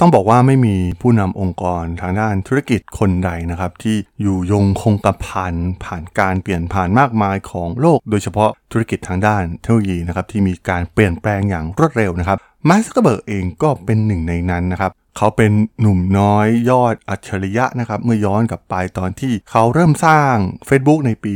ต้องบอกว่าไม่มีผู้นำองค์กรทางด้านธุรกิจคนใดนะครับ ที่อยู่ยงคงกระพันผ่านการเปลี่ยนผ่านมากมายของโลก โดยเฉพาะธุรกิจทางด้านเทคโนโลยีนะครับที่มีการเปลี่ยนแปลงอย่างรวดเร็วนะครับมาร์คซักเกอร์เบิร์กเองก็เป็นหนึ่งในนั้นนะครับเขาเป็นหนุ่มน้อยยอดอัจฉริยะนะครับเมื่อย้อนกลับไปตอนที่เขาเริ่มสร้าง Facebook ในปี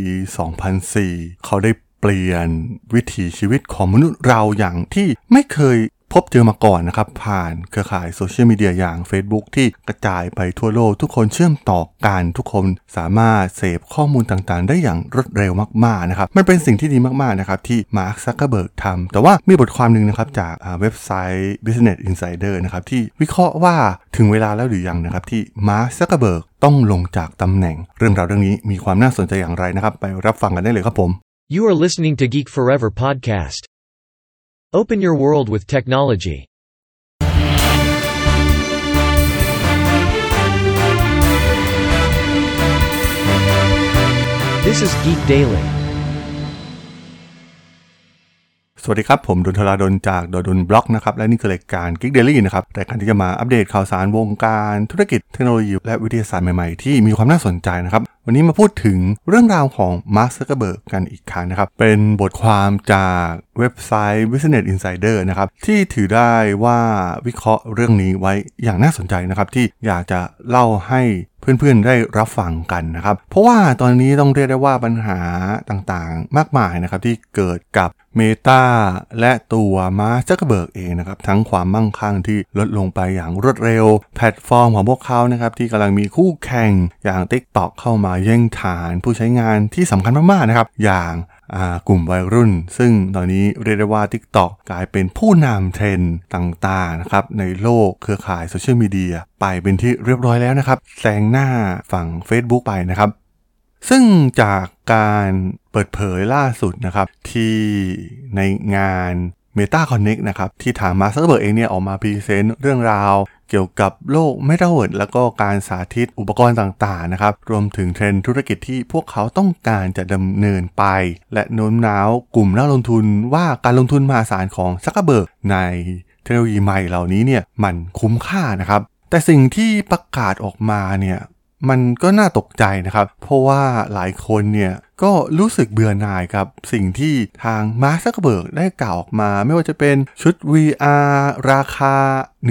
2004 เขาได้เปลี่ยนวิถีชีวิตของมนุษย์เราอย่างที่ไม่เคย พบเจอมาก่อนนะครับ ผ่านเครือข่ายโซเชียลมีเดียอย่าง Facebook ที่กระจายไปทั่วโลก ทุกคนเชื่อมต่อกันทุกคนสามารถเสพข้อมูลต่างๆ ได้อย่างรวดเร็วมากๆนะครับมันเป็นสิ่งที่ดีมากๆนะครับที่มาร์คซักเกอร์เบิร์กทำแต่ว่ามีบทความหนึ่งนะครับจากเว็บไซต์ Business Insider นะครับที่วิเคราะห์ว่าถึงเวลาแล้วหรือยังนะครับที่มาร์คซักเกอร์เบิร์กต้องลงจากตำแหน่ง เรื่องราวเรื่องนี้มีความน่าสนใจอย่างไรนะครับ ไปรับฟังกันได้เลยครับผม You are listening to Geek Forever podcast. Open your world with technology. This is Geek Daily. สวัสดีครับ ผมดนทราดนจากดนบล็อกนะครับ และนี่คือรายการ Geek Daily นะครับรายการที่จะมาอัปเดตข่าวสารวงการธุรกิจเทคโนโลยีและวิทยาศาสตร์ใหม่ๆ ที่มีความน่าสนใจนะครับ วันนี้มาพูดถึงเรื่องราวของมาร์คซักเกอร์เบิร์กกันอีกครั้งนะครับ เป็นบทความจากเว็บไซต์ Business Insider นะครับ ที่ถือได้ว่าวิเคราะห์เรื่องนี้ไว้อย่างน่าสนใจนะครับ ที่อยากจะเล่าให้ เพื่อนๆได้รับฟังกันนะครับ เพราะว่าตอนนี้ต้องเรียกได้ว่าปัญหาต่างๆ มากมายนะครับที่เกิดกับ Meta และตัวมาร์คซักเกอร์เบิร์กเองนะครับ ทั้งความมั่งคั่งที่ลดลงไปอย่างรวดเร็ว แพลตฟอร์มของพวกเขานะครับที่กำลังมีคู่แข่งอย่าง TikTok เข้ามาแย่งฐานผู้ใช้งานที่สำคัญมากๆนะครับ อย่าง กลุ่มวัยรุ่น ซึ่งตอนนี้เรียกได้ว่า TikTok กลายเป็นผู้นำเทรนด์ต่างๆนะครับในโลกเครือข่ายโซเชียลมีเดียไปเป็นที่เรียบร้อยแล้วนะครับแซงหน้าฝั่ง Facebook ไปนะครับ ซึ่งจากการเปิดเผยล่าสุดนะครับที่ในงาน Meta Connect นะครับที่ทางมาร์คซักเกอร์เบิร์กเองเนี่ยออกมา present เรื่องราวเกี่ยวกับโลกเมตาเวิร์ดแล้วก็การสาธิตอุปกรณ์ต่างๆนะครับรวมถึงเทรนด์ธุรกิจที่พวกเขาต้องการจะดำเนินไป และโน้มน้าวกลุ่มนักลงทุนว่าการลงทุนมหาศาลของซักเกอร์เบิร์กในเทคโนโลยีใหม่เหล่านี้เนี่ยมันคุ้มค่านะครับแต่สิ่งที่ประกาศออกมาเนี่ย มันก็น่าตกใจนะครับ เพราะว่าหลายคนเนี่ยก็รู้สึกเบื่อหน่ายกับสิ่งที่ทางมาร์คซักเกอร์เบิร์กได้กล่าวออกมา ไม่ว่าจะเป็นชุด VR ราคา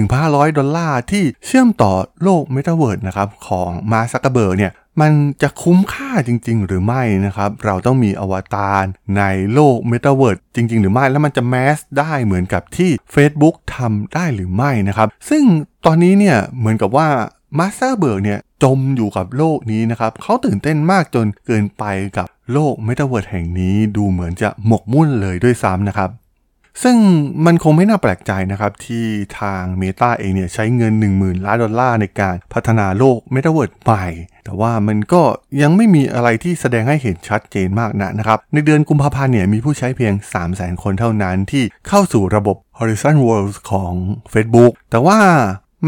1,500 ดอลลาร์ที่เชื่อมต่อโลกเมตาเวิร์ดนะครับของมาร์คซักเกอร์เบิร์กเนี่ยมันจะคุ้มค่าจริง ๆ หรือไม่นะครับ เราต้องมีอวตารในโลกเมตาเวิร์ดจริง ๆ หรือไม่ แล้วมันจะ mass ได้เหมือนกับที่ Facebook ทำได้หรือไม่นะครับ ซึ่งตอนนี้เนี่ยเหมือนกับว่า มาร์คซักเกอร์เบิร์กเนี่ยจมอยู่กับโลกนี้นะครับเขาตื่นเต้นมากจนเกินไปกับโลกเมตาเวิร์ดแห่งนี้ดูเหมือนจะหมกมุ่นเลยด้วยซ้ำนะครับ ซึ่งมันคงไม่น่าแปลกใจนะครับที่ทาง Meta เองเนี่ยใช้เงิน 10,000 ล้านดอลลาร์ในการพัฒนาโลกเมตาเวิร์ดใหม่ แต่ว่ามันก็ยังไม่มีอะไรที่แสดงให้เห็นชัดเจนมากนะนะครับ ในเดือนกุมภาพันธ์เนี่ยมีผู้ใช้เพียง 300,000 คนเท่านั้นที่เข้าสู่ระบบ Horizon Worlds ของ Facebook แต่ว่า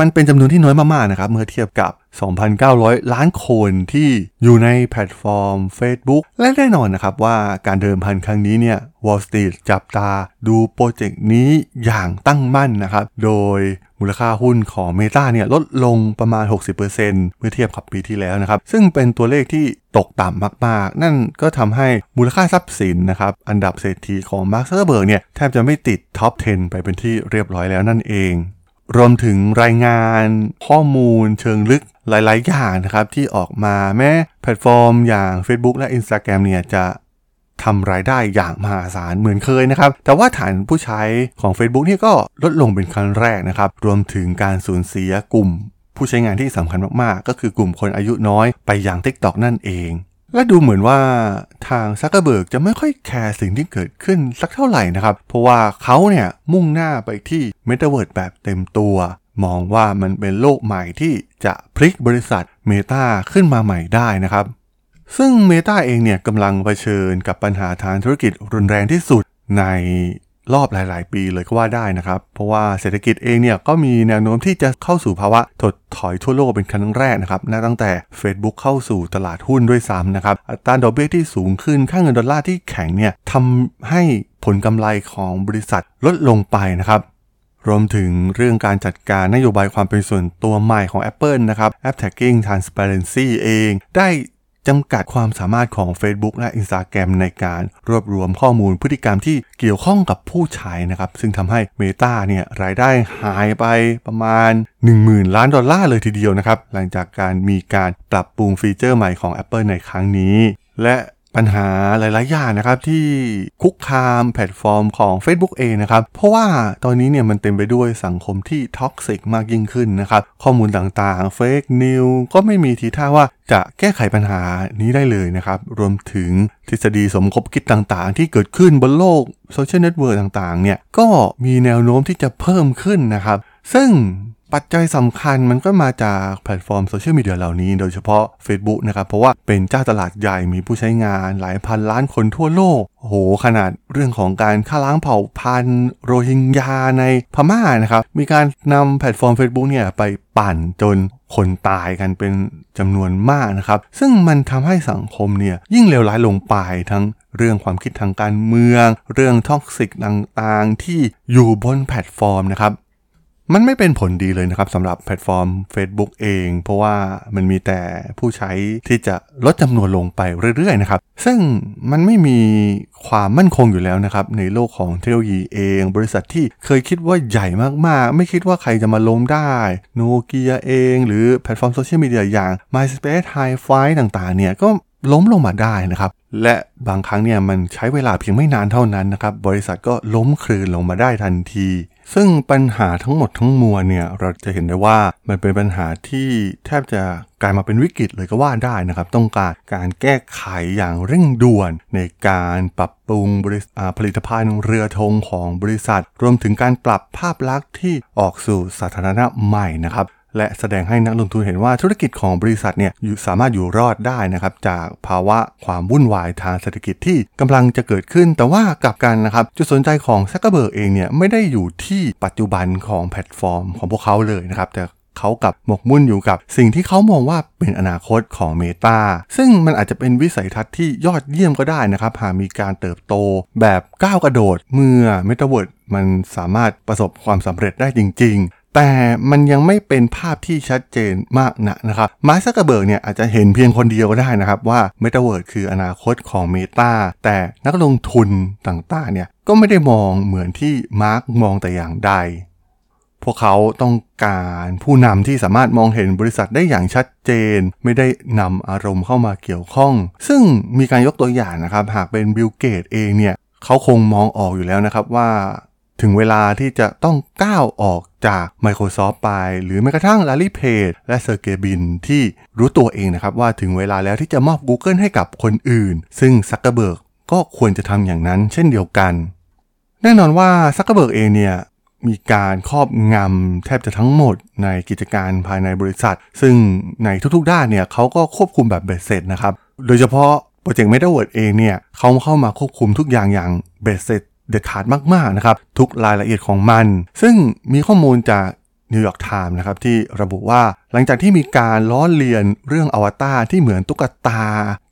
มันเป็นจำนวนที่น้อยมากๆนะครับ เมื่อเทียบกับ 2,900 ล้านคนที่อยู่ในแพลตฟอร์ม Facebook และแน่นอนนะครับว่าการเดิมพันครั้งนี้เนี่ย Wall Street จับตาดูโปรเจกต์นี้อย่างตั้งมั่นนะครับ โดยมูลค่าหุ้นของ Meta เนี่ยลดลงประมาณ 60%เมื่อเทียบกับปีที่แล้วนะครับ ซึ่งเป็นตัวเลขที่ตกต่ำมากๆ นั่นก็ทำให้มูลค่าทรัพย์สินนะครับ อันดับเศรษฐีของ Mark Zuckerberg เนี่ยแทบจะไม่ติดท็อป 10 ไปเป็นที่เรียบร้อยแล้วนั่นเอง รวมถึงรายงานข้อมูลเชิงลึกหลาย ๆ อย่างนะครับที่ออกมาแม้แพลตฟอร์มอย่าง Facebook และ Instagram เนี่ยจะทำรายได้อย่างมหาศาลเหมือนเคยนะครับ แต่ว่าฐานผู้ใช้ของ Facebook นี่ก็ลดลงเป็นครั้งแรกนะครับ รวมถึงการสูญเสียกลุ่ม ผู้ใช้งานที่สำคัญมาก ๆ ก็คือกลุ่มคนอายุน้อยไปอย่าง TikTok นั่นเอง และดูเหมือนว่าทางซักเกอร์เบิร์กจะไม่ค่อย care สิ่งที่เกิดขึ้นสักเท่าไหร่นะครับ เพราะว่าเขาเนี่ยมุ่งหน้าไปที่เมตาเวิร์ดแบบเต็มตัว มองว่ามันเป็นโลกใหม่ที่จะพลิกบริษัท Meta ขึ้นมาใหม่ได้นะครับ ซึ่ง Meta เองเนี่ยกำลังเผชิญกับปัญหาทางธุรกิจรุนแรงที่สุดใน รอบหลาย ๆ ปีเลยก็ว่าได้นะครับ เพราะว่าเศรษฐกิจเองเนี่ยก็มีแนวโน้มที่จะเข้าสู่ภาวะถดถอยทั่วโลกเป็นครั้งแรกนะครับนับตั้งแต่ Facebook เข้าสู่ตลาดหุ้นด้วยซ้ำนะครับ อัตราดอกเบี้ยที่สูงขึ้น ค่าเงินดอลลาร์ที่แข็งเนี่ยทำให้ผลกำไรของบริษัทลดลงไปนะครับรวมถึงเรื่องการจัดการนโยบายความเป็นส่วนตัวใหม่ของ Apple นะครับ App Tagging Transparency เอง ได้ จำกัดความสามารถของ Facebook และ Instagram ในการรวบรวมข้อมูลพฤติกรรมที่เกี่ยวข้องกับผู้ใช้นะครับ ซึ่งทำให้ Meta เนี่ยรายได้หายไปประมาณ 10,000 ล้านดอลลาร์เลยทีเดียวนะครับ หลังจากการมีการปรับปรุงฟีเจอร์ใหม่ของ Apple ในครั้งนี้ และ ปัญหาหลายๆ อย่างนะครับที่คุกคามแพลตฟอร์มของ Facebook เองนะครับ เพราะว่าตอนนี้เนี่ยมันเต็มไปด้วยสังคมที่ toxic มากยิ่งขึ้นนะครับ ข้อมูลต่างๆ fake news ก็ไม่มีทีท่าว่าจะแก้ไขปัญหานี้ได้เลยนะครับ รวมถึงทฤษฎีสมคบคิดต่างๆ ที่เกิดขึ้นบนโลกโซเชียลเน็ตเวิร์กต่างๆเนี่ยก็มีแนวโน้มที่จะเพิ่มขึ้นนะครับ ซึ่ง ปัจจัยสำคัญมันก็มาจากแพลตฟอร์มโซเชียลมีเดียเหล่านี้โดยเฉพาะ Facebook นะครับ เพราะว่าเป็นเจ้าตลาดใหญ่มีผู้ใช้งานหลายพันล้านคนทั่วโลกโอ้โห ขนาดเรื่องของการฆ่าล้างเผ่าพันธุ์โรฮิงญาในพม่านะครับ มีการนำแพลตฟอร์ม Facebook เนี่ยไปปั่นจนคนตายกันเป็นจำนวนมากนะครับ ซึ่งมันทำให้สังคมเนี่ยยิ่งเลวร้ายลงไปทั้งเรื่องความคิดทางการเมือง เรื่อง toxic ต่างๆ ที่อยู่บนแพลตฟอร์มนะครับ มันไม่เป็นผลดีเลยนะครับสำหรับแพลตฟอร์ม Facebook เอง เพราะว่ามันมีแต่ผู้ใช้ที่จะลดจำนวนลงไปเรื่อยๆนะครับ ซึ่งมันไม่มีความมั่นคงอยู่แล้วนะครับ ในโลกของเทคโนโลยีเอง บริษัทที่เคยคิดว่าใหญ่มากๆ ไม่คิดว่าใครจะมาล้มได้ โนเกียเอง หรือแพลตฟอร์มโซเชียลมีเดียอย่าง MySpace Hi5 ต่างๆเนี่ยก็ล้มลงมาได้นะครับ และบางครั้งเนี่ยมันใช้เวลาเพียงไม่นานเท่านั้นนะครับ บริษัทก็ล้มครืนลงมาได้ทันที ซึ่งปัญหาทั้งหมดทั้งมวลเนี่ยเราจะเห็นได้ว่ามันเป็นปัญหาที่แทบจะกลายมาเป็นวิกฤตเลยก็ว่าได้นะครับ ต้องการการแก้ไขอย่างเร่งด่วน ในการปรับปรุงผลิตภัณฑ์เรือธงของบริษัท รวมถึงการปรับภาพลักษณ์ที่ออกสู่สาธารณะใหม่นะครับ และแสดงให้นักลงทุนเห็นว่าธุรกิจของบริษัทเนี่ยสามารถอยู่รอดได้นะครับจากภาวะความวุ่นวายทางเศรษฐกิจที่กำลังจะเกิดขึ้น แต่ว่ากลับกันนะครับจุดสนใจของซักเกอร์เบิร์กเองเนี่ยไม่ได้อยู่ที่ปัจจุบันของแพลตฟอร์มของพวกเขาเลยนะครับแต่เขากลับหมกมุ่นอยู่กับสิ่งที่เขามองว่าเป็นอนาคตของ Meta ซึ่งมันอาจจะเป็นวิสัยทัศน์ที่ยอดเยี่ยมก็ได้นะครับ หากมีการเติบโตแบบก้าวกระโดดเมื่อเมตาเวิร์ดมันสามารถประสบความสำเร็จได้จริง แต่มันยังไม่เป็นภาพที่ชัดเจนมากนะนะครับมาร์คซักเกอร์เบิร์กเนี่ยอาจจะเห็นเพียงคนเดียวก็ได้นะครับว่า m e t a เวิร์คืออนาคตของ Meta แต่นักลงทุนต่างๆเนี่ยก็ไม่ได้มองเหมือนที่มาร์คมองแต่อย่างใด พวกเขาต้องการผู้นำที่สามารถมองเห็นบริษัทได้อย่างชัดเจน ไม่ได้นำอารมณ์เข้ามาเกี่ยวข้อง ซึ่งมีการยกตัวอย่างนะครับ หากเป็น Bill Gates เองเนี่ยเขาคงมองออกอยู่แล้วนะครับว่า ถึงเวลาที่จะต้องก้าวออกจาก Microsoft ไป หรือแม้กระทั่ง Larry Page และ Sergey Brin ที่รู้ตัวเองนะครับ ว่าถึงเวลาแล้วที่จะมอบ Google ให้กับคนอื่น ซึ่งซักเกอร์เบิร์กก็ควรจะทำอย่างนั้นเช่นเดียวกัน แน่นอนว่าซักเกอร์เบิร์กเองเนี่ยมีการครอบงำแทบจะทั้งหมดในกิจการภายในบริษัท ซึ่งในทุกๆด้านเนี่ยเขาก็ควบคุมแบบเบ็ดเสร็จนะครับ โดยเฉพาะโปรเจกต์ m e t a วิร์ดเองเนี่ยเขาเข้ามาควบคุมทุกอย่างอย่างเบ็ดเสร็จ เด็ดขาดมากๆนะครับทุกรายละเอียดของมัน ซึ่งมีข้อมูลจาก New York Times นะครับที่ระบุว่าหลังจากที่มีการล้อเลียนเรื่องอวตารที่เหมือนตุ๊กตา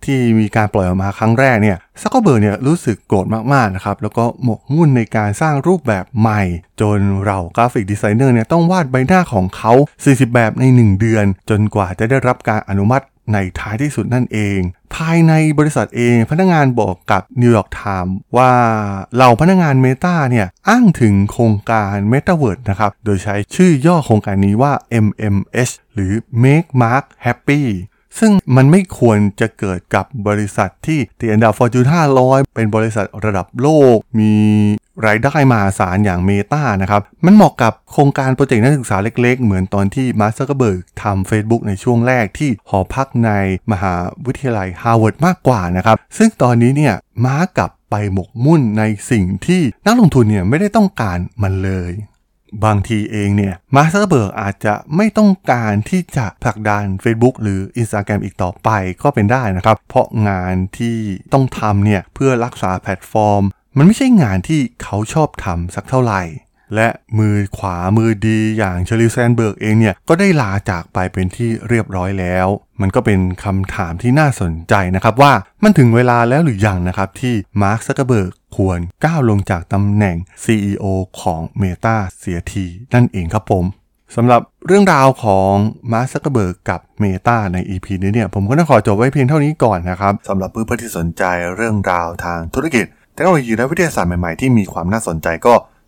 ที่มีการปล่อยออกมาครั้งแรกเนี่ยซักเกอร์เบิร์กเนี่ยรู้สึกโกรธมากๆนะครับแล้วก็หมกมุ่นในการสร้างรูปแบบใหม่ จนเหล่า graphic designer เนี่ยต้องวาดใบหน้าของเขา 40 แบบใน 1 เดือน จนกว่าจะได้รับการอนุมัติ ในท้ายที่สุดนั่นเอง ภายในบริษัทเองพนักงานบอกกับ New York Times ว่าเหล่าพนักงาน Meta เนี่ย อ้างถึงโครงการ Metaverse นะครับ โดยใช้ชื่อย่อโครงการนี้ว่า MMH หรือ Make Mark Happy ซึ่งมันไม่ควรจะเกิดกับบริษัทที่ติดอันดับ Fortune 500 เป็นบริษัทระดับโลก มีรายได้มหาศาลอย่าง Meta นะครับ มันเหมาะกับโครงการโปรเจกต์นักศึกษาเล็กๆ เหมือนตอนที่มาร์คซักเกอร์เบิร์กทำ Facebook ในช่วงแรกที่หอพักในมหาวิทยาลัยฮาร์วาร์ดมากกว่านะครับ ซึ่งตอนนี้เนี่ยมาร์กกลับไปหมกมุ่นในสิ่งที่นักลงทุนเนี่ยไม่ได้ต้องการมันเลย บางทีเองเนี่ยมาร์คซักเกอร์เบิร์กอาจจะไม่ต้องการที่จะผลักดัน Facebook หรือ Instagram อีกต่อไปก็เป็นได้นะครับ เพราะงานที่ต้องทำเนี่ยเพื่อรักษาแพลตฟอร์ม มันไม่ใช่งานที่เขาชอบทำสักเท่าไหร่ และมือขวามือดีอย่างเชอริลแซนด์เบิร์กเองเนี่ย ก็ได้ลาจากไปเป็นที่เรียบร้อยแล้ว มันก็เป็นคำถามที่น่าสนใจนะครับว่ามันถึงเวลาแล้วหรือยังนะครับ ที่มาร์คซักเกอร์เบิร์กควรก้าวลงจากตำแหน่ง CEO ของ Meta เสียทีนั่นเองครับผมสำหรับเรื่องราวของมาร์คซักเกอร์เบิร์กกับ Meta ใน EP นี้เนี่ย ผมก็ต้องขอจบไว้เพียงเท่านี้ก่อนนะครับสำหรับเพื่อนๆที่สนใจเรื่องราวทางธุรกิจเทคโนโลยีและวิทยาศาสตร์ใหม่ๆที่มีความน่าสนใจก็